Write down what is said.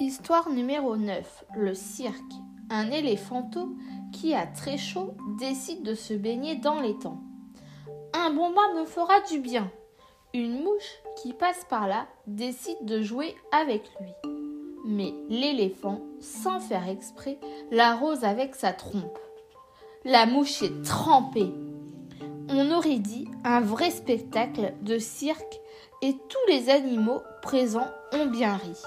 Histoire numéro 9. Le cirque. Un éléphanteau qui a très chaud décide de se baigner dans l'étang. Un bon bain me fera du bien. Une mouche qui passe par là décide de jouer avec lui. Mais l'éléphant, sans faire exprès, l'arrose avec sa trompe. La mouche est trempée. On aurait dit un vrai spectacle de cirque et tous les animaux présents ont bien ri.